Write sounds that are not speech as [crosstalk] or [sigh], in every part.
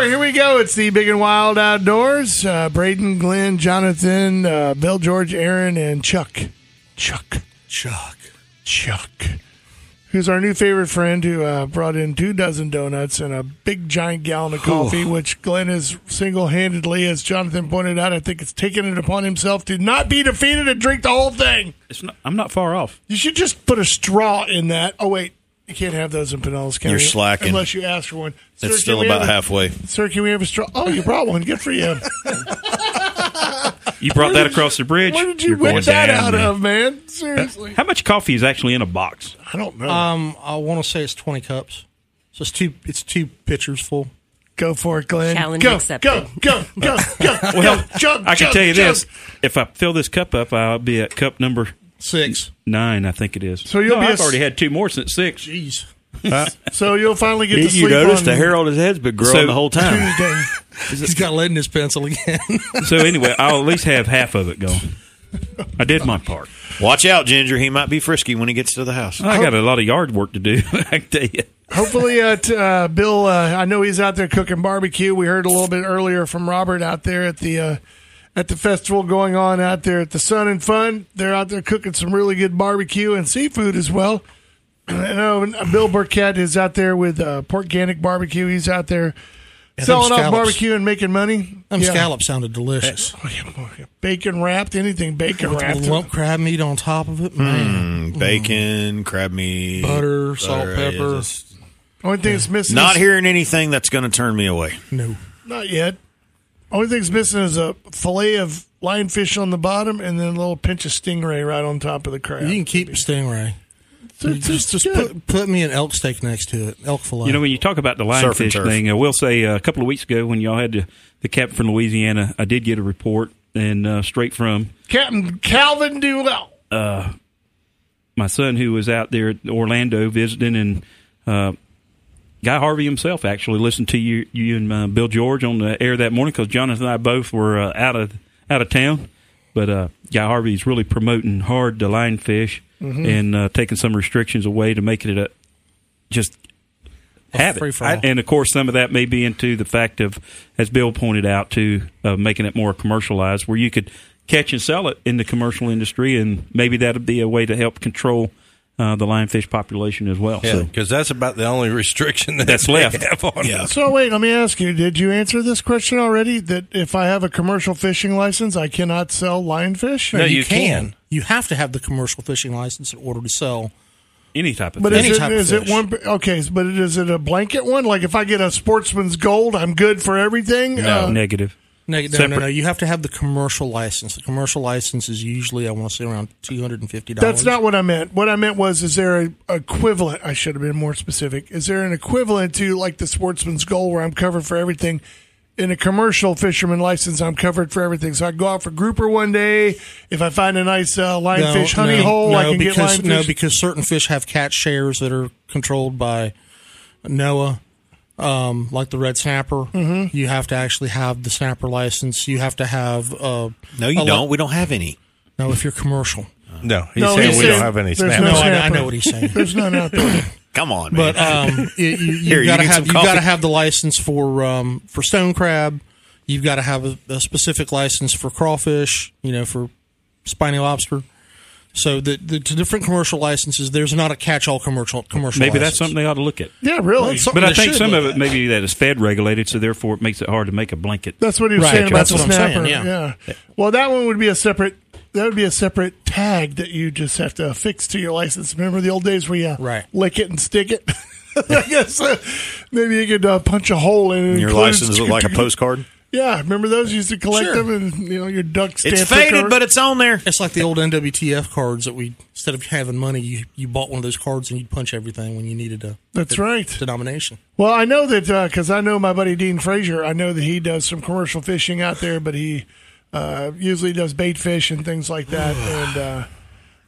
here we go. It's the Big and Wild Outdoors. Uh, Braden, Glenn, Jonathan, uh, Bill, George, Aaron, and Chuck. Chuck. Chuck. Chuck. Who's our new favorite friend who uh, brought in two dozen donuts and a big giant gallon of coffee, which Glenn is single handedly, as Jonathan pointed out, I think it's taken it upon himself to not be defeated and drink the whole thing. It's not, I'm not far off. You should just put a straw in that. Oh wait, you can't have those in Pinellas County. You're slacking. unless you ask for one. Sir, It's still about a- halfway. Sir, can we have a straw? Oh, you brought one. Good for you. [laughs] You brought that across the bridge. Where did you You're whip that down, out man. of, man? Seriously, How much coffee is actually in a box? I don't know. Um, I want to say it's twenty cups. So it's two. It's two pitchers full. go for it, Glenn. Challenge go, accepted. go, go, go, go. [laughs] Well, jump, I can jump, tell you jump. this: if I fill this cup up, I'll be at cup number Six. nine. I think it is. So you'll No, be a I've s- already had two more since six. Jeez. [laughs] So you'll finally get You, to sleep noticed on the hair on his head's been growing So- the whole time. [laughs] Tuesday. [laughs] He's got lead in his pencil again. So anyway, I'll at least have half of it gone. I did my part. Watch out, Ginger. He might be frisky when he gets to the house. I got a lot of yard work to do. I can tell you. Hopefully, uh, t- uh, Bill. Uh, I know he's out there cooking barbecue. We heard a little bit earlier from Robert out there at the uh, at the festival going on out there at the Sun and Fun. They're out there cooking some really good barbecue and seafood as well. [clears throat] I know uh, Bill Burkett is out there with uh, Porganic Barbecue. He's out there them selling off barbecue and making money. Them Yeah. scallops sounded delicious. Oh, yeah. Bacon wrapped, anything bacon With wrapped. lump crab meat on top of it, man. Mm, bacon, crab meat, Butter, salt, butter, pepper. just- Only thing that's missing Not is, hearing anything that's going to turn me away. No. Not yet. Only thing's missing is a fillet of lionfish on the bottom and then a little pinch of stingray right on top of the crab. You can keep the stingray. So it's just just put, put me an elk steak next to it. Elk fillet. You know, when you talk about the lionfish thing, I will say uh, a couple of weeks ago when y'all had the, the captain from Louisiana, I did get a report and uh, straight from Captain Calvin Dewell. my son who was out there at Orlando visiting, and uh, Guy Harvey himself actually listened to you, you and uh, Bill George on the air that morning because Jonathan and I both were uh, out of out of town. But uh, Guy Harvey's really promoting hard the lionfish and uh, taking some restrictions away to make it a just have free it. And of course, some of that may be into the fact of, as Bill pointed out, to uh, making it more commercialized, where you could catch and sell it in the commercial industry, and maybe that would be a way to help control uh, the lionfish population as well. Yeah, So because that's about the only [laughs] restriction that That's they left. Have on yeah. So wait, let me ask you: Did you answer this question already? That if I have a commercial fishing license, I cannot sell lionfish? No, you can. You have to have the commercial fishing license in order to sell. any type of But fish. is Any it, type of is it one? Okay, but is it a blanket one? Like if I get a sportsman's gold, I'm good for everything. No. Uh, negative. No, no, no, Separate- no. You have to have the commercial license. The commercial license is usually, I want to say, around two hundred and fifty dollars. That's not what I meant. What I meant was, is there an equivalent? I should have been more specific. Is there an equivalent to like the sportsman's goal where I'm covered for everything? In a commercial fisherman license, I'm covered for everything. So I can go out for grouper one day. If I find a nice uh, lionfish honey hole, I can because, get lionfish. No, because certain fish have catch shares that are controlled by NOAA, um, like the red snapper. Mm-hmm. You have to actually have the snapper license. You have to have. Uh, No, you a don't. li- We don't have any. no, if you're commercial. No, he's No, saying he's we saying don't have any there's snap. no No, I, I know what he's saying. There's none out there. [coughs] Come on, man. But um, [laughs] you, you, you've Here, you got to need have you've gotta have the license for um, for stone crab. You've got to have a, a specific license for crawfish. You know, for spiny lobster. So the, the to different commercial licenses, there's not a catch-all commercial commercial. Maybe that's something they ought to look at. Yeah, really. Well, something But I think some of it at. maybe that is Fed regulated, so therefore it makes it hard to make a blanket. That's what he was Right, saying about that's the what I'm snapper. saying, yeah. Well, that one would be a separate. That would be a separate tag that you just have to affix to your license. Remember the old days where you Right. lick it and stick it. [laughs] I guess uh, maybe you could uh, punch a hole in it. Your license look like a postcard. Yeah, remember those? You used to collect Sure. them, and you know your duck stamp. It's faded, card. but it's on there. It's like the old NWTF cards that we instead of having money, you you bought one of those cards and you'd punch everything when you needed a that's right. denomination. Well, I know that because I know my buddy Dean Frazier. I know that he does some commercial fishing out there, but he uh, usually does bait fish and things like that. and uh,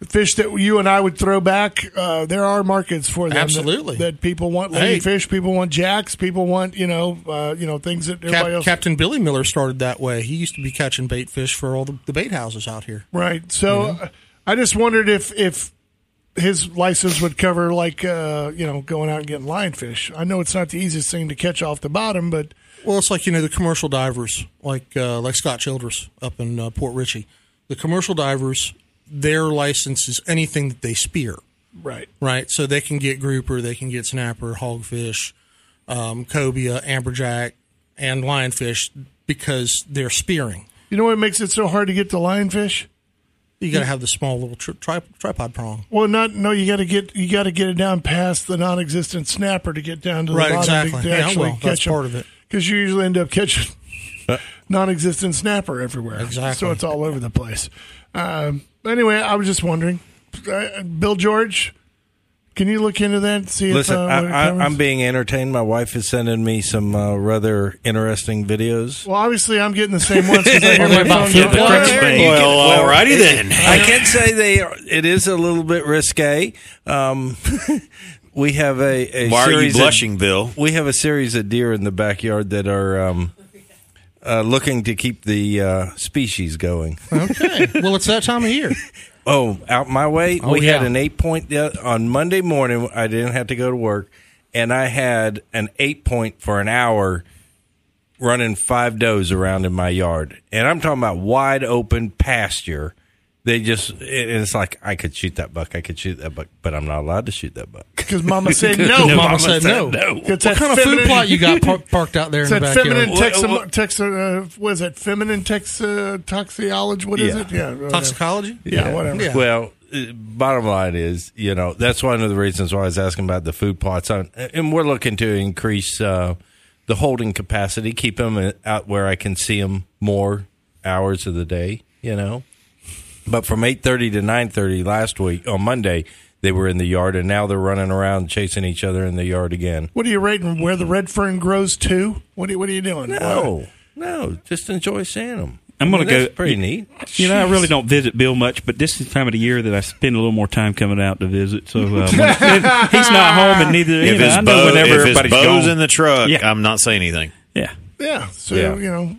fish that you and I would throw back, uh, there are markets for them. that- Absolutely. That, people want Hey. ladyfish, people want jacks, people want you know, uh, you know things that everybody Cap- else. Captain Billy Miller started that way. He used to be catching bait fish for all the, the bait houses out here. Right. So uh, I just wondered if if his license would cover like uh, you know going out and getting lionfish. I know it's not the easiest thing to catch off the bottom, but Well, it's like you know the commercial divers, like uh, like Scott Childress up in uh, Port Richey. The commercial divers, their license is anything that they spear, right. right? So they can get grouper, they can get snapper, hogfish, um, cobia, amberjack, and lionfish because they're spearing. You know what makes it so hard to get the lionfish? You got to have the small little tri- tri- tripod prong. Well, not no. You got to get you got to get it down past the non-existent snapper to get down to the Right, bottom to- exactly. to, Yeah, actually well, that's catch part of it. Because you usually end up catching [laughs] non-existent snapper everywhere. Exactly. So it's all over the place. Um, anyway, I was just wondering, uh, Bill George, can you look into that? See Listen, if uh, I, I, I'm being entertained. My wife is sending me some uh, rather interesting videos. Well, obviously, I'm getting the same ones because I [laughs] hear my about phone food going. plots? Well, alrighty then. I can say they are, it is a little bit risque. Um, [laughs] we have a, a Why are you series of- blushing, Bill? we have a series of deer in the backyard that are um, uh, looking to keep the uh, species going. Okay. well, it's that time of year. [laughs] Oh, out my way. Oh, we yeah. had an eight point uh, on Monday morning. I didn't have to go to work, and I had an eight point for an hour running five does around in my yard. And I'm talking about wide open pasture. They just, and it's like, I could shoot that buck. I could shoot that buck, but I'm not allowed to shoot that buck. Because Mama said [laughs] no. Mama said no. It's What kind of feminine- food plot you got par- [laughs] parked out there It's in the that backyard? feminine What- tex- what- tex- uh, what is that? Feminine tex- uh, toxicology? What is Yeah. it? Yeah. whatever. Toxicology? Yeah, whatever. Yeah. Well, uh, bottom line is, you know, that's one of the reasons why I was asking about the food plots. On, and we're looking to increase uh, the holding capacity, keep them out where I can see them more hours of the day, you know. But from 8.30 to 9.30 last week, on Monday, they were in the yard, and now they're running around chasing each other in the yard again. What are you rating? Where the red fern grows to? What are, you- what are you doing? No, no, just enjoy seeing them. I'm gonna That's go- pretty neat. You know, I really don't visit Bill much, but this is the time of the year that I spend a little more time coming out to visit. So uh, [laughs] when, he's not home, and neither you If know, his I know bow, whenever if his everybody's bow's in the truck, Yeah. I'm not saying anything. yeah, Yeah. So Yeah. you know,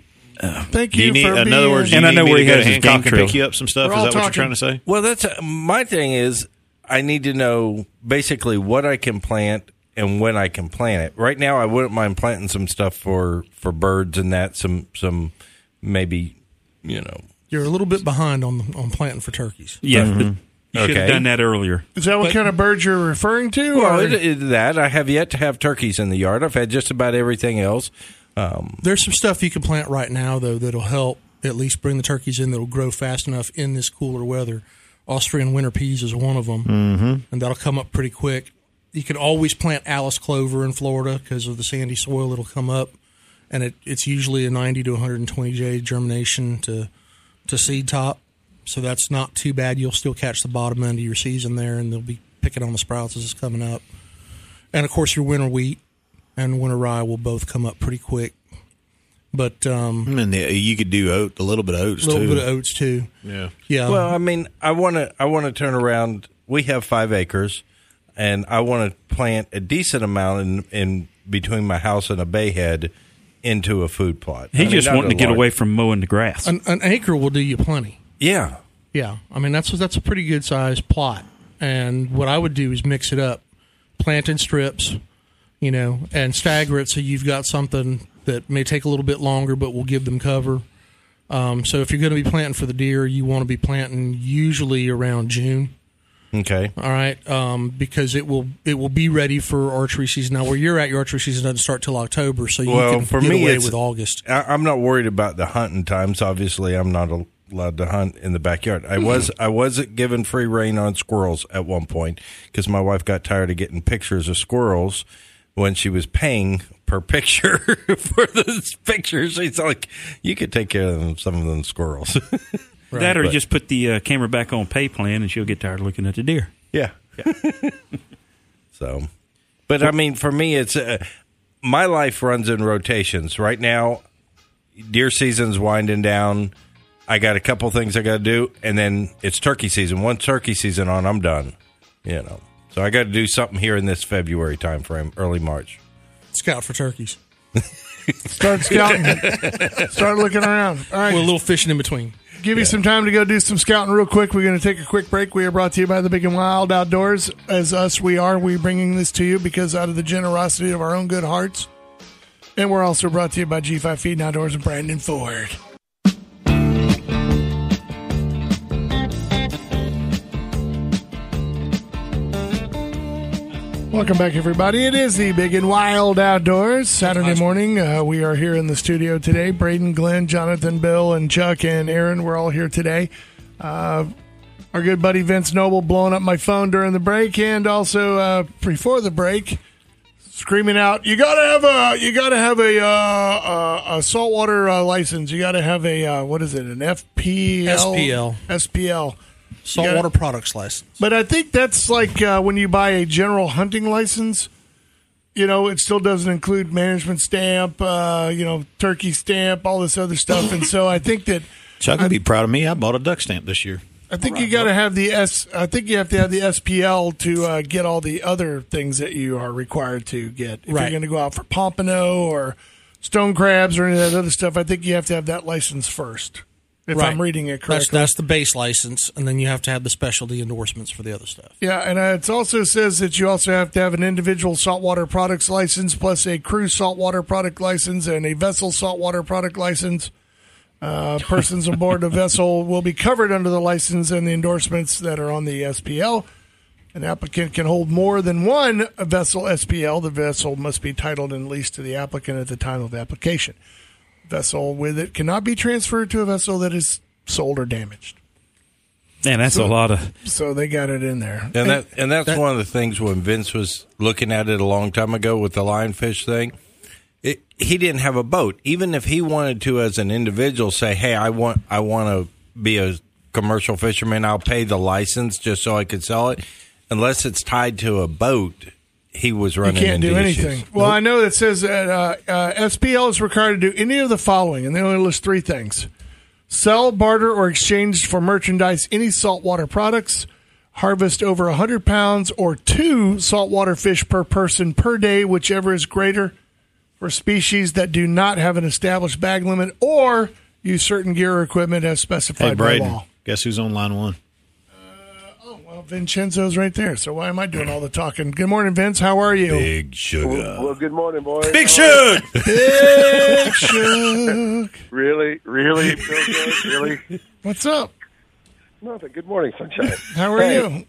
thank you, you need, for in being, other words, you And I know me where to he go to has his Hancock game and pick you up some stuff? Is all that what you're trying to say? Well, that's uh, my thing is I need to know basically what I can plant and when I can plant it. Right now, I wouldn't mind planting some stuff for for birds and that. Some some maybe you know. You're a little bit behind on on planting for turkeys. yeah. but You should have done that earlier. is that what kind of bird you're referring to? Well, it, it, that I have yet to have turkeys in the yard. I've had just about everything else. Um, There's some stuff you can plant right now though that'll help at least bring the turkeys in that'll grow fast enough in this cooler weather. Austrian winter peas is one of them, mm-hmm. and that'll come up pretty quick. You can always plant Alyce clover in Florida because of the sandy soil. It'll come up, and it, it's usually a 90 to 120 day germination to to seed top. So that's not too bad. You'll still catch the bottom end of your season there, and they'll be picking on the sprouts as it's coming up. And of course, your winter wheat and winter rye will both come up pretty quick. But um, And the, you could do oat, a little bit of oats a little too. bit of oats too. yeah. Yeah. Well, I mean, I want to. I want to turn around. We have five acres, and I want to plant a decent amount in, in between my house and a bayhead into a food plot. I mean, just not wanting to get large- away from mowing the grass. an, an acre will do you plenty. Yeah, Yeah, I mean that's that's a pretty good sized plot. And what I would do is mix it up, plant in strips, you know, and stagger it so you've got something that may take a little bit longer, but will give them cover. Um, so if you're going to be planting for the deer, you want to be planting usually around June. okay. All right, um, because it will it will be ready for archery season. Now, where you're at, your archery season doesn't start till October, so you Well, can for get me, away with August. I, I'm not worried about the hunting times. Obviously, I'm not allowed to hunt in the backyard. I was I was given free reign on squirrels at one point because my wife got tired of getting pictures of squirrels when she was paying per picture [laughs] for those pictures. She's like, "You could take care of them, some of them squirrels." [laughs] that or but- just put the uh, camera back on pay plan, and she'll get tired of looking at the deer. Yeah. [laughs] so, but I mean, for me, it's uh, my life runs in rotations. Right now, deer season's winding down. I got a couple things I got to do, and then it's turkey season. Once turkey season on, I'm done. You know, so I got to do something here in this February time frame, early March. Scout for turkeys. [laughs] Start scouting. Start looking around. All right. With a little fishing in between. Give you some time to go do some scouting real quick. We're going to take a quick break. We are brought to you by the Big and Wild Outdoors. As us, we are. We're bringing this to you because out of the generosity of our own good hearts. And we're also brought to you by G5 Feed and Outdoors and Brandon Ford. Welcome back, everybody. It is the Big and Wild Outdoors Saturday morning. Uh, we are here in the studio today. Braden, Glenn, Jonathan, Bill, and Chuck and Aaron. We're all here today. Uh, our good buddy Vince Noble blowing up my phone during the break, and also uh, before the break, screaming out, "You gotta have a, you gotta have a, uh, a, a saltwater uh, license. You gotta have a, uh, what is it, an FPL, SPL. SPL." Saltwater products license. But I think that's like uh, when you buy a general hunting license. You know, it still doesn't include management stamp, uh, you know, turkey stamp, all this other stuff. And so I think that Chuck would be proud of me. I bought a duck stamp this year. I think you got to have the S. I think you have to have the SPL to uh, get all the other things that you are required to get. If Right. you're going to go out for pompano or stone crabs or any of that other stuff, I think you have to have that license first. If Right. I'm reading it correctly. that's the base license, and then you have to have the specialty endorsements for the other stuff. Yeah, and it also says that you also have to have an individual saltwater products license, plus a crew saltwater product license and a vessel saltwater product license. Uh, persons aboard the [laughs] vessel will be covered under the license and the endorsements that are on the SPL. An applicant can hold more than one vessel SPL. The vessel must be titled and leased to the applicant at the time of application. Vessel with it cannot be transferred to a vessel that is sold or damaged. Man, that's a lot of. So they got it in there. And that and that's one of the things when Vince was looking at it a long time ago with the lionfish thing. It, he didn't have a boat. Even if he wanted to, as an individual, say, "Hey, I want I want to be a commercial fisherman. I'll pay the license just so I could sell it." Unless it's tied to a boat, he was running. You running. can't into do issues. anything. Well, I know that says that uh, uh, SPL is required to do any of the following, and they only list three things: sell, barter, or exchange for merchandise any saltwater products, harvest over hundred pounds or two saltwater fish per person per day, whichever is greater, for species that do not have an established bag limit, or use certain gear or equipment as Hey, specified by law. guess who's on line one? Well, Vincenzo's right there, so why am I doing all the talking? Good morning, Vince. How are you? Big sugar. Well, good morning, boys. Big shoot. [laughs] Big Shook. Really, really, really? What's up? Nothing. Good morning, sunshine. How are Hey. you?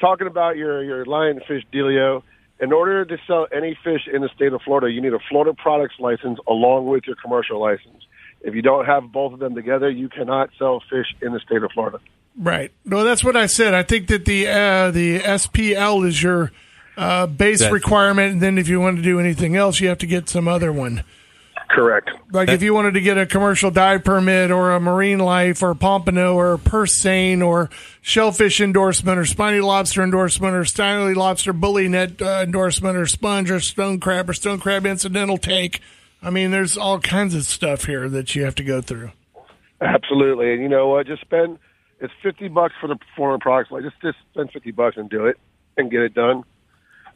Talking about your your lionfish dealio. In order to sell any fish in the state of Florida, you need a Florida products license along with your commercial license. If you don't have both of them together, you cannot sell fish in the state of Florida. Right. No, that's what I said. I think that the uh, the SPL is your uh, base That- requirement, and then if you want to do anything else, you have to get some other one. Correct. Like if you wanted to get a commercial dive permit or a marine life or pompano or purse seine or shellfish endorsement or spiny lobster endorsement or spiny lobster bully net uh, endorsement or sponge or stone crab or stone crab incidental take. I mean, there's all kinds of stuff here that you have to go through. Absolutely. And you know what? Just spend it's fifty bucks for the Florida products. Like just just spend fifty bucks and do it and get it done.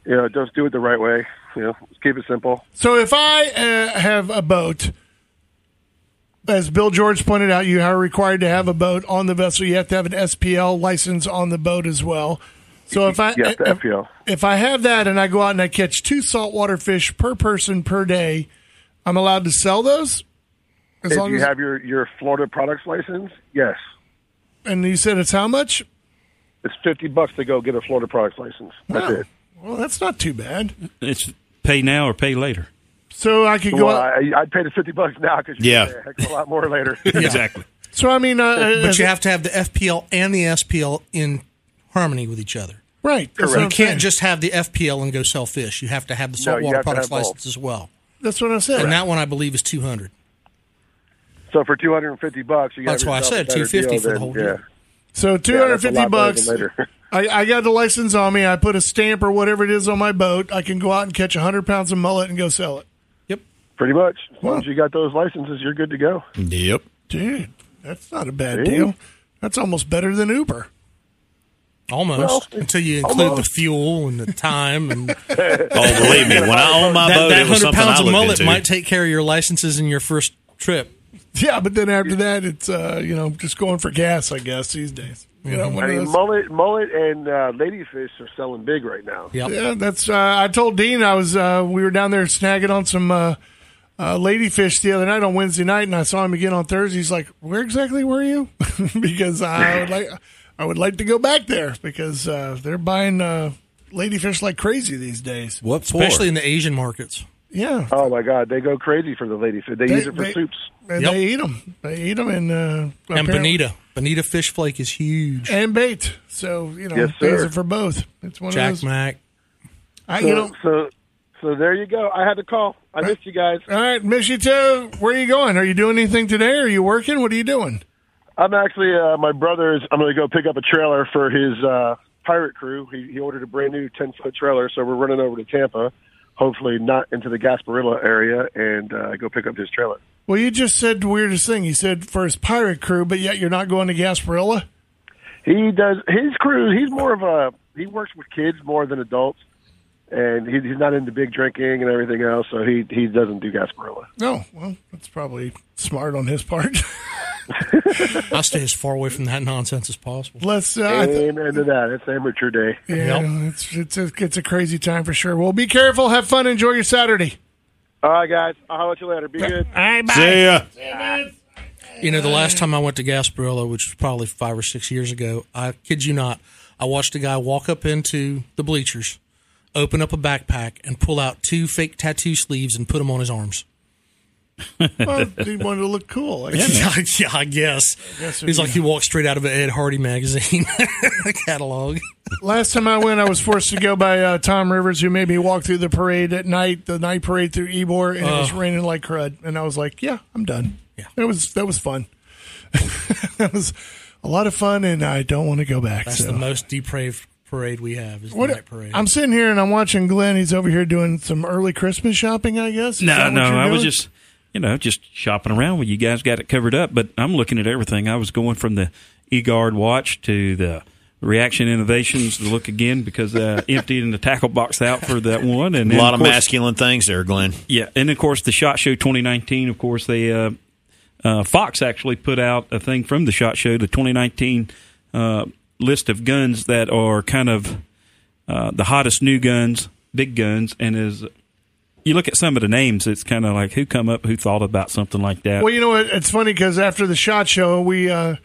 You know, just do it the right way. You know, just keep it simple. So if I uh, have a boat, as Bill George pointed out, you are required to have a boat on the vessel. You have to have an SPL license on the boat as well. So if I Yes, the if, FPL. if I have that and I go out and I catch two saltwater fish per person per day, I'm allowed to sell those. As if long you as have your your Florida products license, yes, and you said it's how much? it's fifty bucks to go get a Florida products license. That's Wow. it. Well, that's not too bad. It's pay now or pay later. So I could go. Well, out, I, I'd pay the fifty bucks now because Yeah. a heck of a lot more later. [laughs] Exactly. so I mean, uh, But you have to have the FPL and the SPL in harmony with each other. right. That's what You can't just have the FPL and go sell fish. You have to have the No, you saltwater have products license as well. That's what I said. And that one, I believe, is two hundred. So for two hundred and fifty bucks, you got That's why I said 250 deal for the whole yeah. deal. So 250 Yeah, hundred that's a fifty lot better bucks. [laughs] I, I got the license on me. I put a stamp or whatever it is on my boat. I can go out and catch hundred pounds of mullet and go sell it. Yep. Pretty much. As long as you got those licenses, you're good to go. Yep. Dude, That's not a bad deal. That's almost better than Uber. Almost Well, until you include almost. the fuel and the time and [laughs] Oh, believe me, when I own my that, boat, that hundred pounds I of mullet into. might take care of your licenses in your first trip. [laughs] Yeah, but then after that, it's uh, you know just going for gas. I guess these days. You know, I mean, mullet, mullet, and uh, ladyfish are selling big right now. Yep. Yeah, that's. Uh, I told Dean I was. Uh, we were down there snagging on some uh, uh, ladyfish the other night on Wednesday night, and I saw him again on Thursday. He's like, "Where exactly were you?" [laughs] because I would like, I would like to go back there because uh, they're buying uh, ladyfish like crazy these days. What for? Especially in the Asian markets. Yeah, Oh my God, they go crazy for the ladyfish. They, They- use it for they- soups. and Yep. they eat them. They eat them, and uh, And bonita. Bonita fish flake is huge. and bait. So you know, Yes, they use sir. it for both. It's one Jack of those. Mac. I, So, you know, so, so there you go. I had to call. I missed you guys. all right, miss you too. Where are you going? Are you doing anything today? Are you working? What are you doing? I'm actually uh, my brother's. I'm going to go pick up a trailer for his uh, pirate crew. He, he ordered a brand new 10 foot trailer, so we're running over to Tampa. Hopefully, not into the Gasparilla area, and uh, go pick up his trailer. Well, you just said the weirdest thing. You said for his pirate crew, but yet you're not going to Gasparilla. He does his crew. He's more of a he works with kids more than adults, and he, he's not into big drinking and everything else. So he he doesn't do Gasparilla. No, well, that's probably smart on his part. [laughs] I stay as far away from that nonsense as possible. Let's. Uh, I th- Amen to that. It's amateur day. yeah, it's it's a, it's a crazy time for sure. Well, be careful, have fun, enjoy your Saturday. All right, guys. I'll holler at you later. Be good. All right, bye. See ya. You know, the last time I went to Gasparilla, which was probably five or six years ago, I kid you not, I watched a guy walk up into the bleachers, open up a backpack, and pull out two fake tattoo sleeves and put them on his arms. [laughs] Well, he wanted to look cool. I [laughs] guess. [laughs] yeah, I guess. Guess He's like he walked straight out of an Ed Hardy magazine catalog. Last time I went, I was forced to go by uh, Tom Rivers, who made me walk through the parade at night, the night parade through Ybor, and it was raining like crud. And I was like, "Yeah, I'm done." Yeah. it was that was fun. that was a lot of fun, and I don't want to go back. That's so. the most depraved parade we have. Is the What, night parade. I'm sitting here and I'm watching Glenn. He's over here doing some early Christmas shopping, I guess. Is No, no, I was just, you know, just shopping around when you guys got it covered up. But I'm looking at everything. I was going from the eGuard watch to the Reaction Innovations to look again because uh, [laughs] emptying the tackle box out for that one, and A lot of course, masculine things there, Glenn. Yeah, and of course the Shot Show 2019. Of course, they uh, uh, Fox actually put out a thing from the Shot Show, the 2019 uh, list of guns that are kind of uh, the hottest new guns, big guns, and as you look at some of the names, it's kind of like who come up, who thought about something like that. Well, you know what? It's funny because after the shot show, we uh,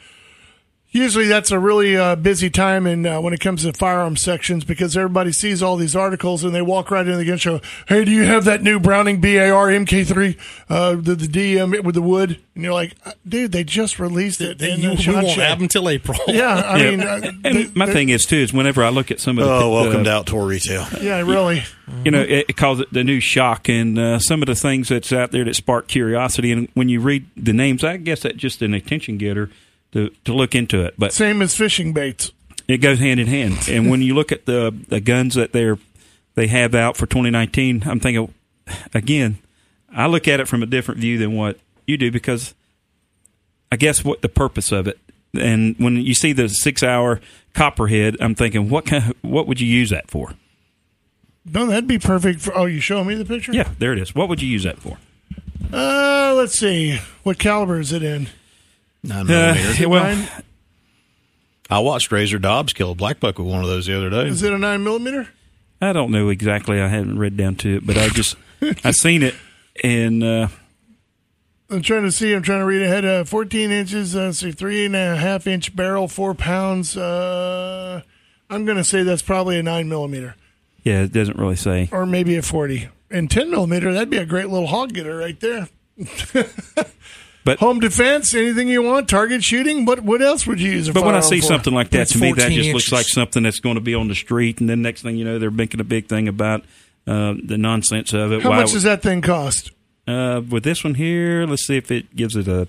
usually that's a really uh, busy time, and uh, when it comes to firearm sections, because everybody sees all these articles and they walk right into the gun show. Hey, do you have that new Browning BAR MK3, uh, the the DM with the wood? And you're like, uh, dude, they just released it. They- in you, the we shot won't show. have them till April. [laughs] Yeah, I [laughs] Yeah. mean, uh, and they- my thing is too is whenever I look at some of the Oh, welcome uh, to Outdoor Retail. yeah, really. you know, it, it calls it the new shock, and uh, some of the things that's out there that spark curiosity. And when you read the names, I guess that's just an attention getter to to look into it. But Same as fishing baits. it goes hand in hand. And when you look at the the guns that they're they have out for 2019, I'm thinking again, I look at it from a different view than what you do because I guess what the purpose of it. And when you see the Sig Sauer Copperhead, I'm thinking, what kind? Of, what would you use that for? No, that'd be perfect. For, oh, you showing me the picture? Yeah, there it is. What would you use that for? Uh, let's see. What caliber is it in? Nine Uh, millimeter. well, Nine? I watched Razor Dobbs kill a black buck with one of those the other day. Is it a nine millimeter? I don't know exactly. I haven't read down to it, but I just I seen it, and uh, I'm trying to see. I'm trying to read ahead. Uh, 14 inches. Uh, see, three and a half inch barrel, four pounds. Uh, I'm going to say that's probably a nine millimeter, yeah, it doesn't really say. or maybe a 40. And 10 millimeter, that'd be a great little hog getter right there. [laughs] But Home defense, anything you want, target shooting. What what else would you use? A But when I firearm see for? something like that, to me, that 14 just looks like something that's going to be on the street, and then next thing you know, they're making a big thing about uh, the nonsense of it. how Why much does that thing cost? Uh, with this one here, let's see if it gives it a.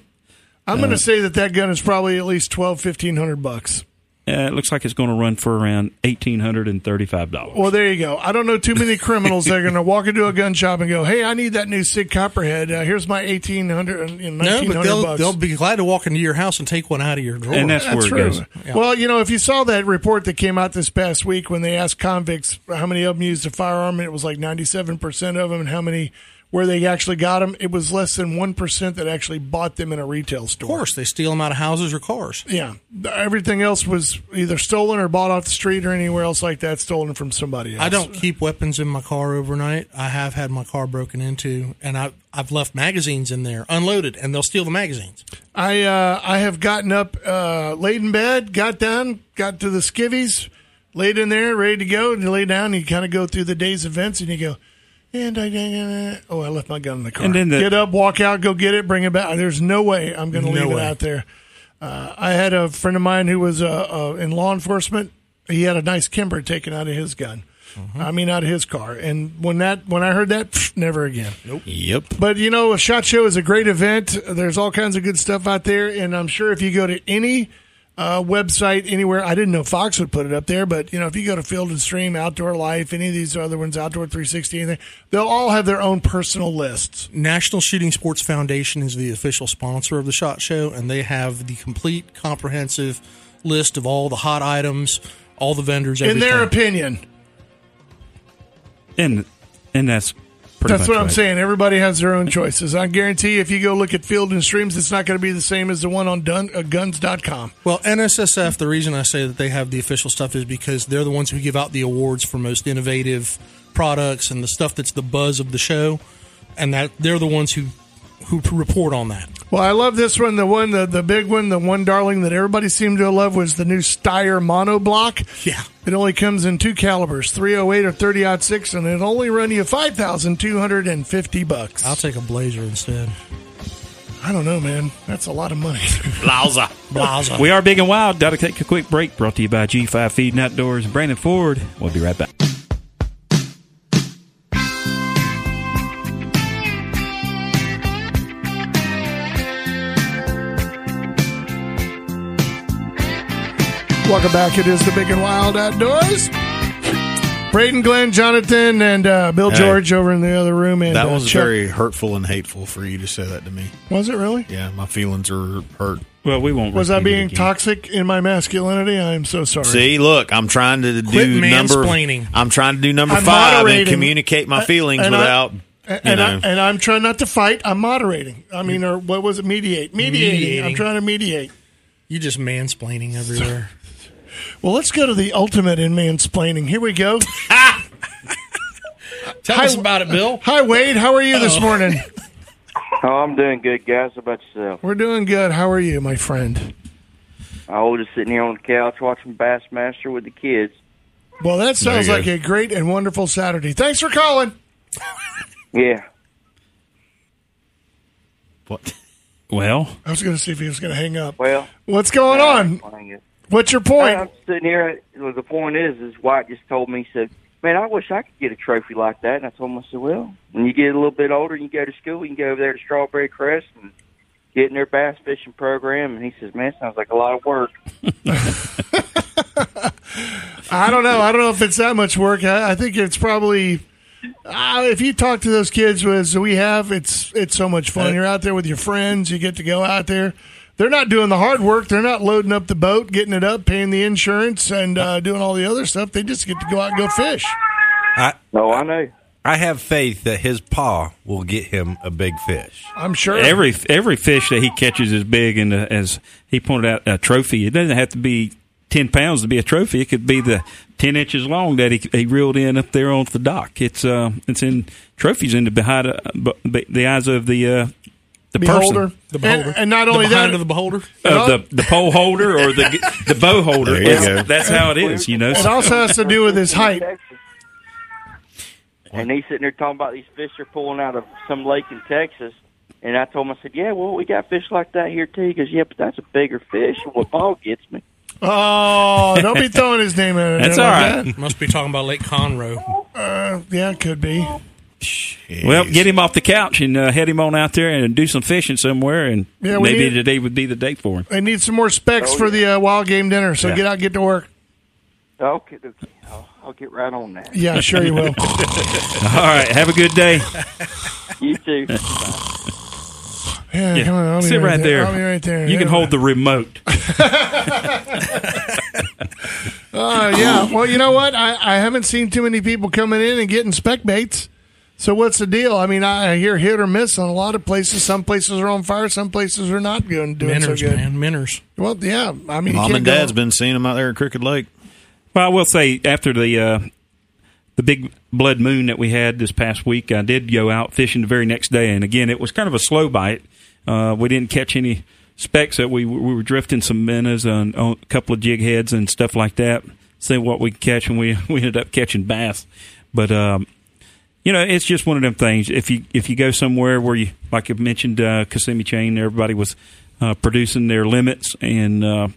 I'm going to say that that gun is probably at least 12, 1500 bucks. Uh, it looks like it's going to run for around eighteen hundred and thirty-five dollars. Well, there you go. I don't know too many criminals that are going to walk into a gun shop and go, "Hey, I need that new Sig Copperhead. Uh, here's my eighteen hundred and No, but they'll bucks." they'll be glad to walk into your house and take one out of your drawer. And that's, where it true. goes. Well, you know, if you saw that report that came out this past week when they asked convicts how many of them used a firearm, and it was like 97% of them, and how many where they actually got them, it was less than 1% that actually bought them in a retail store. of course, they steal them out of houses or cars. Yeah. Everything else was either stolen or bought off the street or anywhere else like that, stolen from somebody else. I don't keep weapons in my car overnight. I have had my car broken into, and I, I've left magazines in there unloaded, and they'll steal the magazines. I uh, I have gotten up uh, late in bed, got down, got to the skivvies, laid in there, ready to go, and you lay down. And you kind of go through the day's events, and you go, and I oh I left my gun in the car. And then the- get up, walk out, go get it, bring it back. There's no way I'm going to No leave it way. out there. Uh, I had a friend of mine who was uh, uh, in law enforcement. He had a nice Kimber taken out of his gun. Mm-hmm. I mean, out of his car. And when that when I heard that, pfft, never again. Nope. Yep. But you know, a shot show is a great event. There's all kinds of good stuff out there, and I'm sure if you go to any uh, website anywhere, I didn't know Fox would put it up there, but you know, if you go to Field and Stream, Outdoor Life, any of these other ones, Outdoor 360, anything, they'll all have their own personal lists. National Shooting Sports Foundation is the official sponsor of the SHOT Show, and they have the complete, comprehensive list of all the hot items, all the vendors, In their opinion, And and that's pretty that's much what I'm saying. Everybody has their own choices. I guarantee you, if you go look at Field and Streams, it's not going to be the same as the one on dun- uh, guns.com. Well, NSSF, the reason I say that they have the official stuff is because they're the ones who give out the awards for most innovative products and the stuff that's the buzz of the show, and that they're the ones who who report on that. Well, I love this one. The one, the, the big one, the one darling that everybody seemed to love was the new Steyr Monobloc. Yeah. It only comes in two calibers, 308 or 30 6, and it only run you 5250 bucks. I'll take a Blaser instead. I don't know, man. That's a lot of money. [laughs] Lauza. Blaser. We are big and wild. Got to take a quick break. Brought to you by G5 Feeding Outdoors. And Brandon Ford. We'll be right back. Welcome back. It is the Big and Wild Outdoors. Braden, Glenn, Jonathan, and uh, Bill Hey. George over in the other room. And That uh, was Chuck- very hurtful and hateful for you to say that to me. Was it really? Yeah, my feelings are hurt. Well, we won't. Was I being toxic in my masculinity? I am so sorry. See, look, I'm trying to Quit do number. I'm trying to do number I'm five and communicate my Uh, feelings and I- without. And, and, I, and I'm trying not to fight. I'm moderating. I mean, or what was it? Mediate. Mediating. I'm trying to mediate. You just mansplaining everywhere. [laughs] Well, let's go to the ultimate in mansplaining. Here we go. [laughs] Tell us about it, Bill. Hi, Wade. How are you this morning? [laughs] Oh, I'm doing good, guys. How about yourself? We're doing good. How are you, my friend? I was just sitting here on the couch watching Bassmaster with the kids. Well, that sounds like a great and wonderful Saturday. Thanks for calling. [laughs] Yeah. What? Well, I was going to see if he was going to hang up. Well, What's going on? Dang it. What's your point? I'm sitting here. well, The point is, is White just told me, he said, "Man, I wish I could get a trophy like that." And I told him, I said, "Well, when you get a little bit older, and you go to school, you can go over there to Strawberry Crest and get in their bass fishing program." And he says, "Man, sounds like a lot of work." [laughs] I don't know. I don't know if it's that much work. I, I think it's probably. Uh, if you talk to those kids as we have, it's it's so much fun. You're out there with your friends. You get to go out there. They're not doing the hard work. They're not loading up the boat, getting it up, paying the insurance, and uh, doing all the other stuff. They just get to go out and go fish. No, I know. I have faith that his paw will get him a big fish. I'm sure. every every fish that he catches is big, and uh, as he pointed out, a trophy. It doesn't have to be ten pounds to be a trophy. It could be the ten inches long that he, he reeled in up there on the dock. It's uh, it's in trophies in the behind uh, the eyes of the uh, the beholder. person. The beholder. And, and not only the that, of the beholder. of the the pole holder or the [laughs] the bow holder. There you go. That's how it is, you know. it also has to do with his height. Texas. And he's sitting there talking about these fish they're pulling out of some lake in Texas. And I told him, I said, "Yeah, well, we got fish like that here too." He goes, "Yeah, but that's a bigger fish than what Paul gets me." Oh, don't be [laughs] throwing his name in. That's there all like right. Must be talking about Lake Conroe. Uh, yeah, it could be. Well, get him off the couch and uh, head him on out there and do some fishing somewhere, and Yeah, maybe need- today would be the day for him. I need some more specs Oh, for the uh, wild game dinner. So get out, get to work. Okay, okay. I'll, I'll get right on that. Yeah, sure you will. [laughs] All right, have a good day. You too. Yeah, Yeah. come on, I'll be Sit right there. I'll be right there. You can Yeah. hold the remote. [laughs] Uh, yeah. Well, you know what? I, I haven't seen too many people coming in and getting spec baits. So what's the deal? I mean, I, I hear hit or miss on a lot of places. Some places are on fire. Some places are not doing doing Minners, so good. man, Minners. Well, yeah. I mean, Mom can't and go- Dad's been seeing them out there at Crooked Lake. Well, I will say after the uh, the big blood moon that we had this past week, I did go out fishing the very next day, and again, it was kind of a slow bite. Uh, we didn't catch any specks that we we were drifting some minnows on, on a couple of jig heads and stuff like that. See what we could catch, and we [laughs] we ended up catching bass. But um, you know, it's just one of them things. If you if you go somewhere where you, like I mentioned, uh, Kissimmee Chain, everybody was uh, producing their limits, and uh,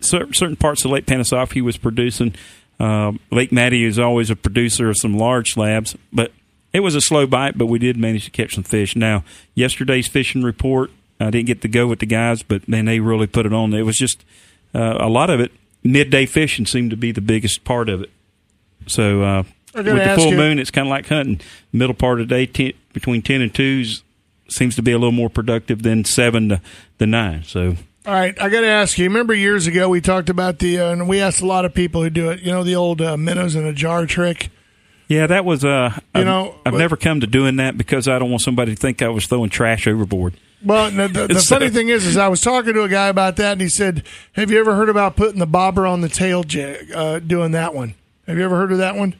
certain parts of Lake Panasoff was producing. Um, Lake Mattie is always a producer of some large slabs, but it was a slow bite. But we did manage to catch some fish. Now, yesterday's fishing report, I didn't get to go with the guys, but man, they really put it on. It was just uh, a lot of it. Midday fishing seemed to be the biggest part of it. So uh, with the full you- moon, it's kind of like hunting. Middle part of the day, 10, between ten and twos, seems to be a little more productive than seven to the nine. So All right, I got to ask you. Remember years ago we talked about the, uh, and we asked a lot of people who do it. You know, the old uh, minnows in a jar trick. Yeah, that was. Uh, You I've, know, I've but- never come to doing that because I don't want somebody to think I was throwing trash overboard. Well, the, the, the funny thing is, is I was talking to a guy about that, and he said, "Have you ever heard about putting the bobber on the tail jig? Uh, doing that one? Have you ever heard of that one?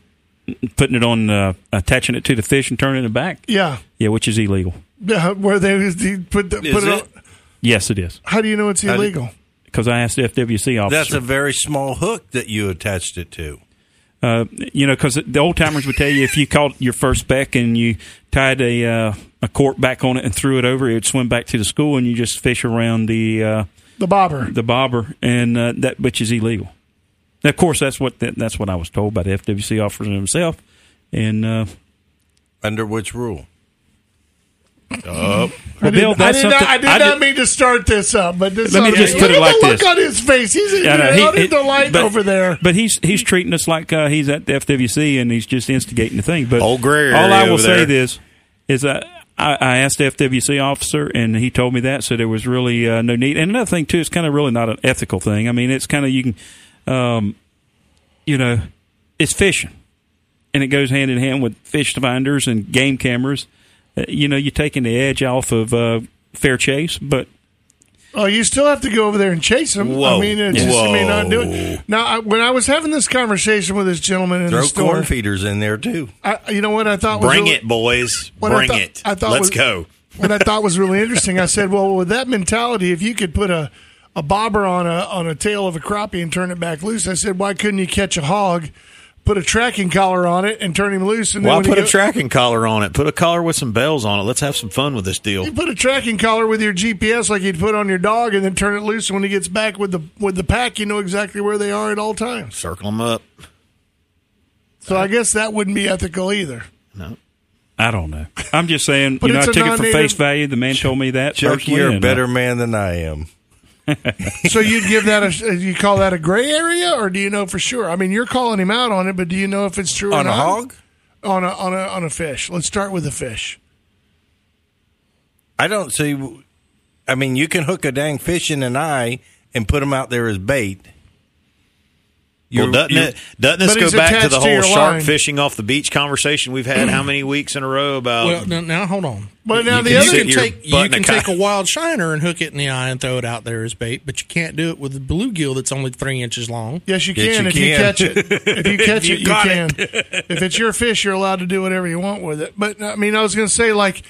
Putting it on, uh, attaching it to the fish and turning it back. Yeah, Yeah, which is illegal. yeah where they they put the, put it. it? On, Yes, it is how do you know it's illegal? because I asked the FWC officer. That's a very small hook that you attached it to. uh, you know, because the old timers would tell you if you caught your first speck and you tied a uh, a cork back on it and threw it over, it would swim back to the school, and you just fish around the uh, The bobber. the bobber, and uh, that which is illegal. Now, of course, that's what that's what I was told by the FWC officer himself, and uh, Under which rule? [laughs] well, I did, Bill, I did, not, I did I not did- mean to start this up, but this Let me look just put it like at the look on his face. He's in Yeah, no, yeah, he- he- delight but- over there. But he's he's treating us like uh, he's at the FWC and he's just instigating the thing. But Old gray all I will say there. this is uh, I, I asked the FWC officer and he told me that, so there was really uh, no need. And another thing too, it's kind of really not an ethical thing. I mean, it's kind of you can, um, you know, it's fishing, and it goes hand in hand with fish finders and game cameras. Uh, you know, you're taking the edge off of uh, fair chase, but Oh, you still have to go over there and chase him. I mean, it's just, you may not do it. Now, I, when I was having this conversation with this gentleman in Throw the store, corn feeders in there too. I, you know what I thought was Bring really- it, boys. what I Bring thought- it. I thought Let's was- go. what I thought was really interesting. I said, well, with that mentality, if you could put a, a bobber on a on a tail of a crappie and turn it back loose, I said, why couldn't you catch a hog, put a tracking collar on it, and turn him loose? And then Well, when put you a go- tracking collar on it. Put a collar with some bells on it. Let's have some fun with this deal. You put a tracking collar with your GPS like you'd put on your dog, and then turn it loose. And when he gets back with the with the pack, you know exactly where they are at all times. Circle them up. So I guess that wouldn't be ethical either. No. I don't know. I'm just saying, But you know, I it's a took it for face value. The man told me that. Chuck, you're a uh, better man than I am. [laughs] So you'd give that a you call that a gray area, or do you know for sure? I mean, you're calling him out on it, but do you know if it's true or On a hog? On a on a on a fish. Let's start with a fish. I don't see. I mean, you can hook a dang fish in an eye and put them out there as bait. Well, You're- doesn't you're- it? Doesn't this go back to the whole your shark line. fishing off the beach conversation we've had how many weeks in a row about? Well, now, now hold on. But now You the can other sit You can take you can a take a wild shiner and hook it in the eye and throw it out there as bait, but you can't do it with a bluegill that's only three inches long. yes, you Yes, can you [laughs] if you catch it. If you catch you it, you got can. [laughs] if it's your fish, you're allowed to do whatever you want with it. But I mean, I was going to say like.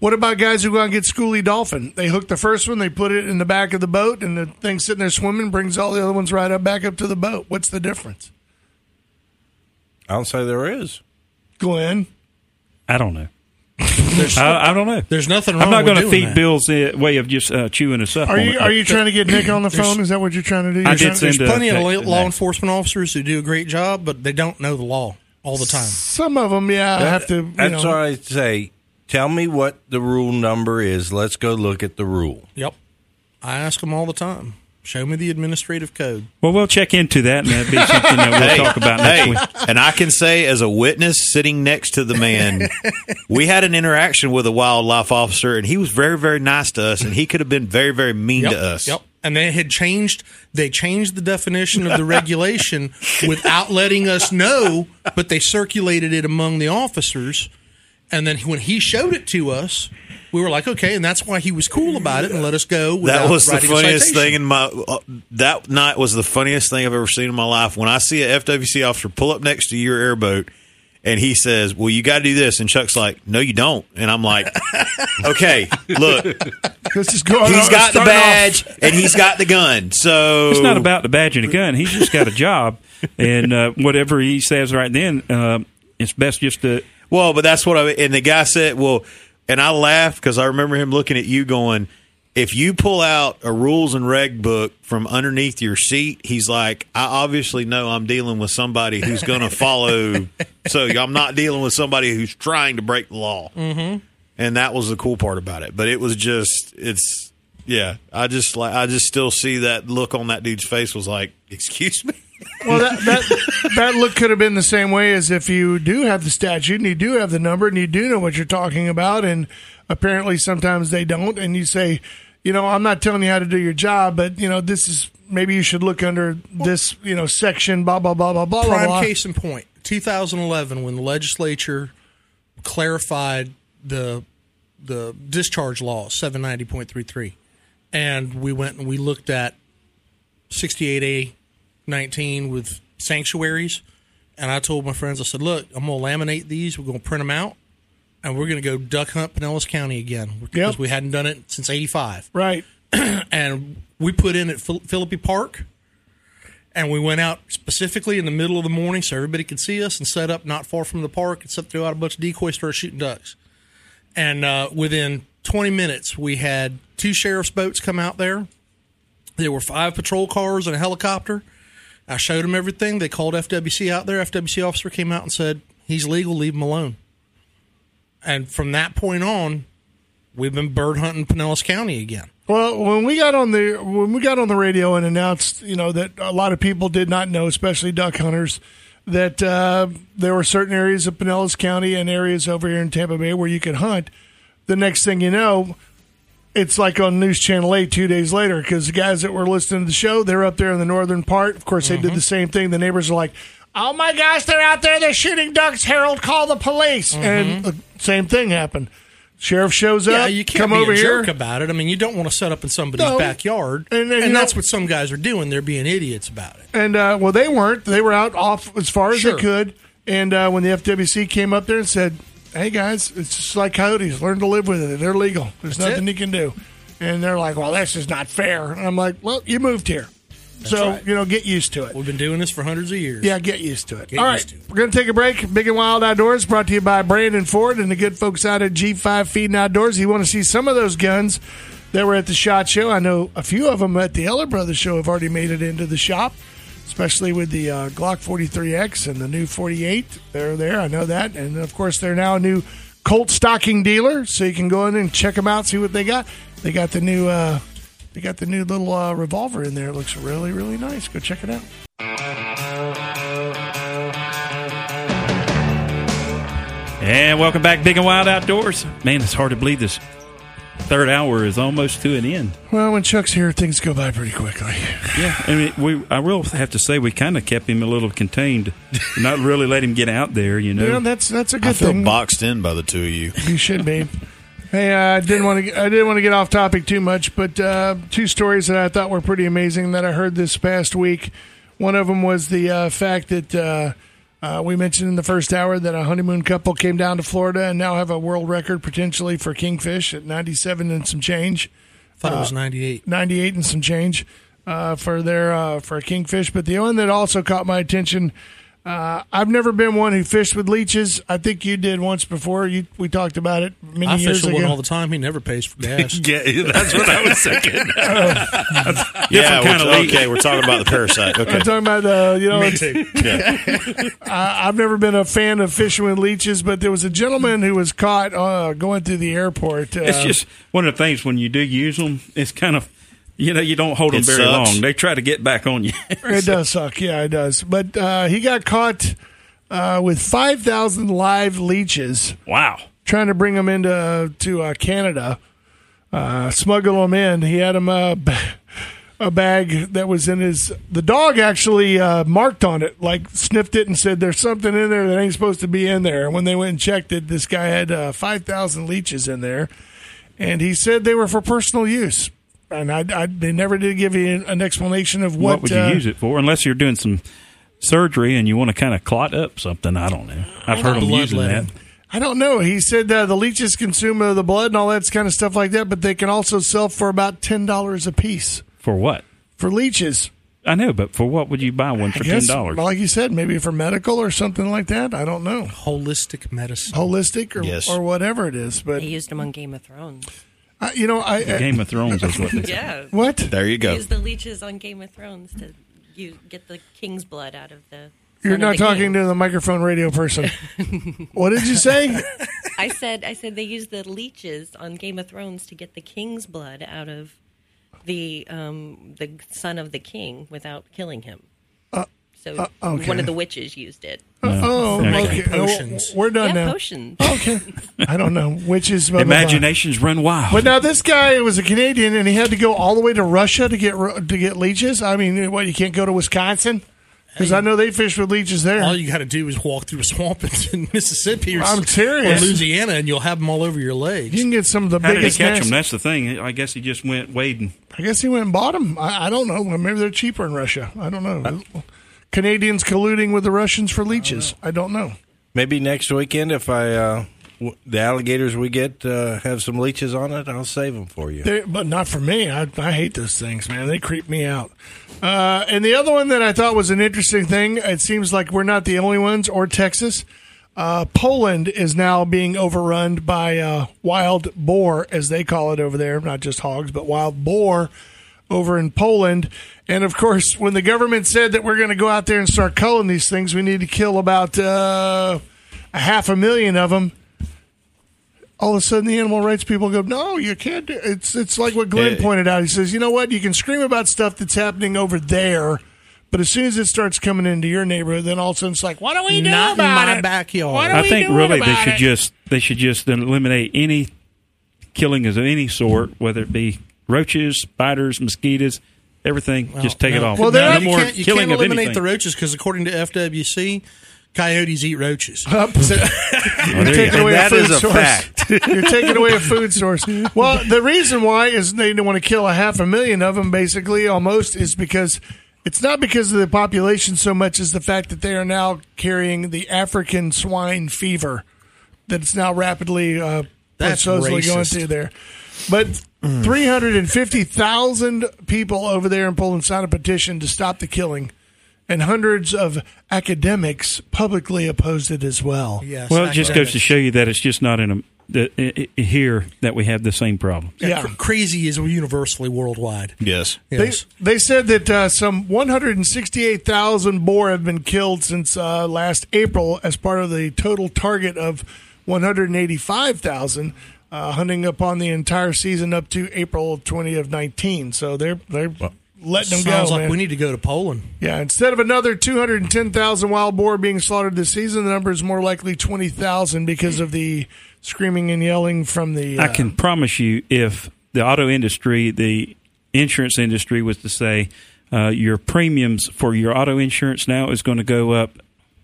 What about guys who go out and get schoolie dolphin? They hook the first one, they put it in the back of the boat, and the thing sitting there swimming brings all the other ones right up back up to the boat. What's the difference, I don't say there is. Glenn? I don't know. [laughs] I, I don't know. There's nothing wrong. I'm not going to to feed Bill's uh, way of just uh, chewing us up. Are you are you trying to get Nick [clears throat] on the phone? Is that what you're trying to do? I You're did trying- send There's a plenty of law, to law enforcement officers who do a great job, but they don't know the law. all the time. Some of them, yeah, I have to. You That's know, what I say. Tell me what the rule number is. Let's go look at the rule. Yep. I ask them all the time. Show me the administrative code. Well, we'll check into that, and that'd be something that we'll Hey, talk about next hey, week. and I can say, as a witness sitting next to the man, we had an interaction with a wildlife officer, and he was very, very nice to us, and he could have been very, very mean Yep. to us. Yep. And they had changed. They changed the definition of the [laughs] regulation without letting us know, but they circulated it among the officers. And then when he showed it to us, we were like, okay, and that's why he was cool about it and let us go. That was the funniest thing in my. Uh, that night was the funniest thing I've ever seen in my life. When I see a FWC officer pull up next to your airboat, and he says, "Well, you got to do this," and Chuck's like, "No, you don't," and I'm like, [laughs] "Okay, look, this is going. he's on- got the starting off- badge and he's got the gun, so It's not about the badge and the gun. He's just got a job, [laughs] and uh, whatever he says right then, uh, it's best just to. Well, but that's what I and the guy said. Well, and I laughed because I remember him looking at you going, "If you pull out a rules and reg book from underneath your seat, he's like, I obviously know I'm dealing with somebody who's going [laughs] to follow. so I'm not dealing with somebody who's trying to break the law. Mm-hmm. And that was the cool part about it. But it was just, it's." Yeah, I just like I just still see that look on that dude's face was like, "Excuse me." Well, that, that that look could have been the same way as if you do have the statute and you do have the number and you do know what you're talking about, and apparently sometimes they don't, and you say, you know, I'm not telling you how to do your job, but you know, this is maybe you should look under this, you know, section, blah blah blah blah blah blah. Prime blah. case in point, 2011, when the legislature clarified the the discharge law, 790.33, and we went and we looked at 68A 19 with sanctuaries, and I told my friends, I said, look, I'm going to laminate these, we're going to print them out, and we're going to go duck hunt Pinellas County again because Yep. we hadn't done it since 85 Right. [clears throat] and we put in at Phil- Philippe Park, and we went out specifically in the middle of the morning so everybody could see us, and set up not far from the park, and set threw out a bunch of decoys, started shooting ducks, and uh, within 20 minutes we had two sheriff's boats come out there. There were five patrol cars and a helicopter. I showed them everything. They called FWC out there. FWC officer came out and said, "He's legal. Leave him alone." And from that point on, we've been bird hunting Pinellas County again. Well, when we got on the when we got on the radio and announced, you know, that a lot of people did not know, especially duck hunters, that uh, there were certain areas of Pinellas County and areas over here in Tampa Bay where you could hunt. The next thing you know, it's like on News Channel 8 two days later because the guys that were listening to the show, they're up there in the northern part. Of course, they Mm-hmm. did the same thing. The neighbors are like, oh my gosh, they're out there. They're shooting ducks. Harold, call the police. And the same thing happened. Sheriff shows Mm-hmm. Yeah, up. you can't come be over a here. jerk about it. I mean, you don't want to set up in somebody's No. backyard, And and, you that's know- what some guys are doing. They're being idiots about it. And uh, well, they weren't. They were out off as far as Sure. they could. And uh, when the FWC came up there and said, "Hey guys, it's just like coyotes. Learn to live with it. They're legal. There's That's nothing it. you can do." And they're like, "Well, that's just not fair." And I'm like, "Well, you moved here, so right. you know, get used to it." We've been doing this for hundreds of years. Yeah, get used to it. Get All used right, to it. we're going to take a break. Big and Wild Outdoors brought to you by Brandon Ford and the good folks out at G5 Feeding Outdoors. You want to see some of those guns that were at the SHOT Show. I know a few of them at the Ellett Brothers Show have already made it into the shop, especially with the uh, Glock 43X and the new 48. They're there. I know that. And, of course, they're now a new Colt stocking dealer, so you can go in and check them out, see what they got. They got the new... Uh, they got the new little uh, revolver in there. It looks really, really nice. Go check it out. And welcome back, Big and Wild Outdoors. Man, it's hard to believe this third hour is almost to an end. Well, when Chuck's here, things go by pretty quickly. Yeah, I mean, we I will have to say we kind of kept him a little contained, not really let him get out there. You know, Yeah, that's that's a good I feel thing. boxed in by the two of you. You should be. hey, uh, I didn't want to. I didn't want to get off topic too much, but uh, two stories that I thought were pretty amazing that I heard this past week. One of them was the uh, fact that uh, uh, we mentioned in the first hour that a honeymoon couple came down to Florida and now have a world record potentially for kingfish at 97 and some change. I thought it was 98. 98 and some change uh, for their uh, for a kingfish. But the one that also caught my attention Uh, I've never been one who fished with leeches. I think you did once before. You we talked about it many I years fish with ago. one all the time. He never pays for gas. [laughs] Yeah, that's what I was thinking. [laughs] Yeah, kind of we're- okay, we're talking about the parasite. [laughs] Okay. I'm talking about uh, you know Me it's, too. I, I've never been a fan of fishing with leeches, but there was a gentleman who was caught uh, going through the airport. Uh, It's just one of the things when you do use them, it's kind of, you know, you don't hold them It very sucks. long. They try to get back on you. [laughs] it does suck. Yeah, it does. But uh, he got caught uh, with five thousand live leeches. wow. trying to bring them into to uh, Canada, uh, smuggle them in. He had him uh, b- a bag that was in his. The dog actually uh, marked on it, like sniffed it and said, "There's something in there that ain't supposed to be in there." And when they went and checked it, this guy had uh, five thousand leeches in there, and he said they were for personal use. And I, I they never did give you an explanation of what, What, would you uh, use it for? Unless you're doing some surgery and you want to kind of clot up something. I don't know. I've heard them using that. I don't know. He said uh, the leeches consume uh, the blood and all that kind of stuff like that, but they can also sell for about ten dollars a piece For what? for leeches. I know, but for what would you buy one I for ten dollars? like you said, maybe for medical or something like that. I don't know, Holistic medicine. holistic or Yes. or whatever it is. But They used them on Game of Thrones. Uh, you know, I, I Game of Thrones is what. They, [laughs] Yeah. [laughs] what? There you go. Use the leeches on Game of Thrones to you get the king's blood out of the. You're not talking king. to the microphone radio person. [laughs] what did you say? I said. I said they use the leeches on Game of Thrones to get the king's blood out of the um, the son of the king without killing him. So uh, okay. one of the witches used it. oh, Okay. okay. Potions. We're done yeah, now. potions. Okay. [laughs] I don't know which is blah, blah, blah. Imaginations run wild. But now this guy was a Canadian, and he had to go all the way to Russia to get to get leeches. I mean, what you can't go to Wisconsin because I know they fish with leeches there. All you got to do is walk through a swamp in [laughs] Mississippi or, I'm serious. or Louisiana, and you'll have them all over your legs. you can get some of the How did he biggest. catch nasty- them? That's the thing. I guess he just went wading. I guess he went and bought them. I, I don't know. Maybe they're cheaper in Russia. I don't know. Canadians colluding with the Russians for leeches. I don't know. Maybe next weekend, if I uh, w- the alligators we get uh, have some leeches on it, I'll save them for you. They're, but not for me. I, I hate those things, man. They creep me out. Uh, and the other one that I thought was an interesting thing, it seems like we're not the only ones, or Texas. Uh, Poland is now being overrun by uh, wild boar, as they call it over there. Not just hogs, but wild boar over in Poland. And of course, when the government said that we're going to go out there and start culling these things, we need to kill about uh, a half a million of them all of a sudden the animal rights people go, no, you can't. Do it's it's like what Glenn pointed out. He says, you know what, you can scream about stuff that's happening over there, but as soon as it starts coming into your neighborhood, then all of a sudden it's like, what do we do Not in my it? backyard. What are I we think doing really they about should it? just they should just eliminate any killing of any sort, whether it be roaches, spiders, mosquitoes, everything. just take it off. Well, they're no not- you more can't, you killing can't eliminate anything. the roaches because according to FWC, coyotes eat roaches. [laughs] Up, so- Oh, you're taking away That a food a source. fact. [laughs] you're taking away a food source. [laughs] Well, the reason why is they don't want to kill a half a million of them, basically, almost, is because it's not because of the population so much as the fact that they are now carrying the African swine fever that it's now rapidly uh, That's supposedly going through there. But 350,000 people over there in Poland signed a petition to stop the killing, and hundreds of academics publicly opposed it as well. Yes, well, it just goes to show you that it's just not in a the, i- i- here that we have the same problem. Yeah. Cr- crazy is universally worldwide. Yes. Yes. They, they said that uh, some 168,000 boar have been killed since uh, last April as part of the total target of 185,000 uh, hunting upon the entire season up to April 20 of 19. So they're they're letting them Sounds go. like man. we need to go to Poland. yeah, instead of another 210,000 wild boar being slaughtered this season, the number is more likely 20,000 because of the screaming and yelling from the. I uh, can promise you, if the auto industry, the insurance industry, was to say uh, your premiums for your auto insurance now is going to go up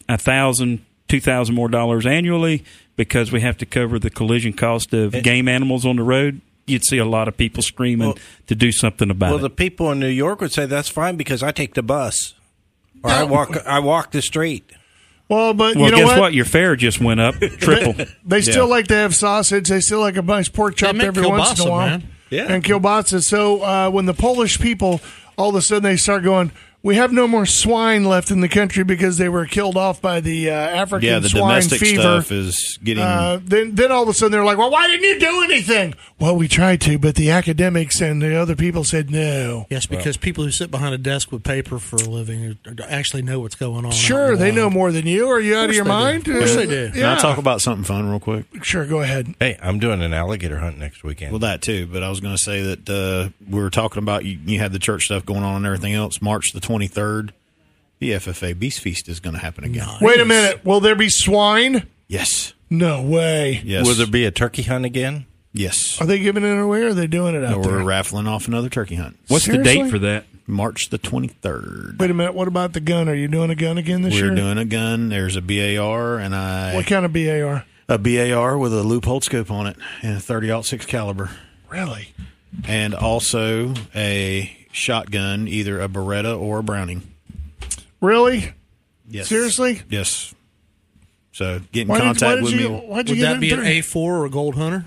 a thousand, two thousand more dollars annually because we have to cover the collision cost of game animals on the road. You'd see a lot of people screaming Well- to do something about Well, it. Well, the people in New York would say that's fine because I take the bus or I walk. I walk the street. Well, but well, you know guess what? what? Your fare just went up [laughs] triple. They still like to have sausage. They still like a nice pork chop make every once in a while. man. Yeah. And kielbasa. So uh, when the Polish people all of a sudden they start going, we have no more swine left in the country because they were killed off by the uh, African yeah, the swine domestic fever. stuff is getting. Uh, then, then all of a sudden they're like, "Well, why didn't you do anything?" Well, we tried to, but the academics and the other people said no. Yes, because people who sit behind a desk with paper for a living are- are- actually know what's going on. Sure, the they know more than you. Are you out of course your they do. mind? Of course Uh, they do. Can Yeah. I talk about something fun real quick? Sure, go ahead. Hey, I'm doing an alligator hunt next weekend. Well, that too, but I was going to say that uh, we were talking about you, you had the church stuff going on and everything else. March the 23rd, the FFA Beast Feast is going to happen again. Wait a minute. Will there be swine? Yes. No way. Yes. Will there be a turkey hunt again? Yes. Are they giving it away or are they doing it out We're raffling off another turkey hunt. What's the date for that? March the 23rd. Wait a minute. What about the gun? Are you doing a gun again this year? We're doing a gun. There's a BAR and I what kind of BAR? a BAR with a Leupold scope on it and a 30 six caliber, Really? and also a shotgun, either a Beretta or a Browning. Really? Yes. Seriously? Yes. So get in Why did, why contact did with you? me. Why'd you Would get that be in an A4 or a Gold Hunter?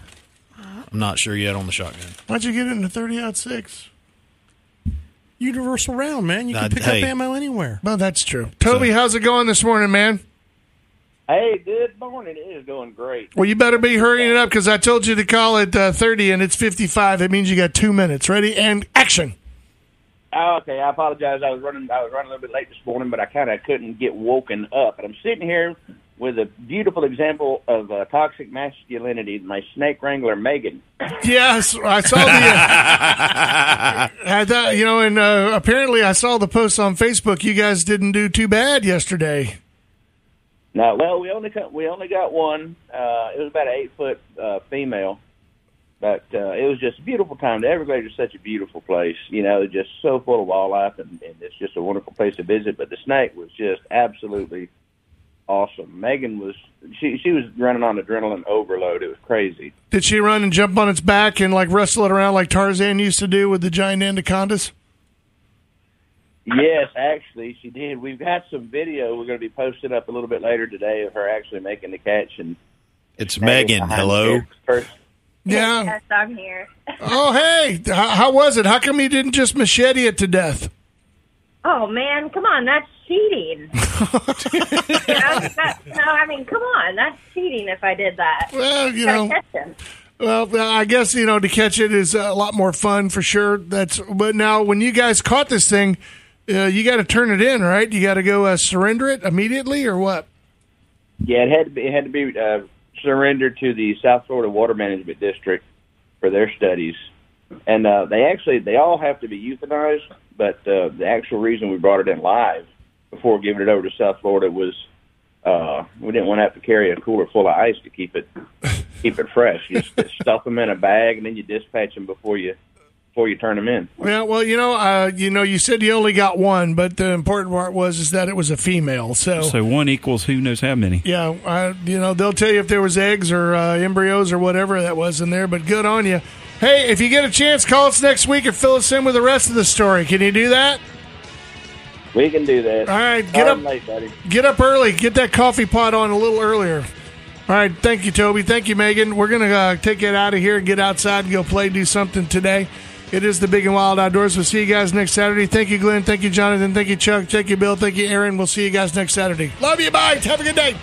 I'm not sure yet on the shotgun. Why'd you get it in a thirty aught six? Universal round, man. You can Uh, pick hey. up ammo anywhere. Well, that's true. Toby, how's it going this morning, man? Hey, good morning. It is going great. Well, you better be hurrying it up because I told you to call at uh, 30 and it's 55. It means you got two minutes. Ready? And action. Oh, okay, I apologize. I was running. I was running a little bit late this morning, but I kind of couldn't get woken up. And I'm sitting here with a beautiful example of uh, toxic masculinity. My snake wrangler, Megan. [laughs] Yes, I saw the. Uh, I thought, you know, and uh, apparently I saw the post on Facebook. You guys didn't do too bad yesterday. No, well, we only got, we only got one. Uh, it was about an eight foot uh, female, but uh, it was just a beautiful time. The Everglades is such a beautiful place. You know, just so full of wildlife, and, and it's just a wonderful place to visit. But the snake was just absolutely awesome. Megan was she she was running on adrenaline overload. It was crazy. Did she run and jump on its back and like wrestle it around like Tarzan used to do with the giant anacondas? Yes, actually, she did. We've got some video we're going to be posting up a little bit later today of her actually making the catch and. It's Megan. Hello. the First, Yeah. Yes, I'm here. [laughs] Oh, hey. How, how was it? How come you didn't just machete it to death? Oh man, come on, that's cheating. [laughs] you know, that, no, I mean, come on, that's cheating. If I did that, Well, you know. Well, I guess you know to catch it is a lot more fun for sure. That's but now when you guys caught this thing, uh, you got to turn it in, right? You got to go uh, surrender it immediately, or what? Yeah, it had to be it had to be uh, surrendered to the South Florida Water Management District for their studies, and uh, they actually they all have to be euthanized. But uh, the actual reason we brought it in live before giving it over to South Florida was uh, we didn't want to have to carry a cooler full of ice to keep it keep it fresh. You just [laughs] stuff them in a bag and then you dispatch them before you before you turn them in. Yeah, well, you know, uh, you know, you said you only got one, but the important part was is that it was a female. So, So one equals who knows how many. yeah, I, you know, they'll tell you if there was eggs or uh, embryos or whatever that was in there. But good on you. Hey, if you get a chance, call us next week and fill us in with the rest of the story. Can you do that? We can do that. All right, get Sorry up- I'm late, buddy. Get up early. Get that coffee pot on a little earlier. All right. Thank you, Toby. Thank you, Megan. We're going to uh, take it out of here and get outside and go play, do something today. It is the Big and Wild Outdoors. We'll see you guys next Saturday. Thank you, Glenn. Thank you, Jonathan. Thank you, Chuck. Thank you, Bill. Thank you, Aaron. We'll see you guys next Saturday. Love you. Bye. Have a good day.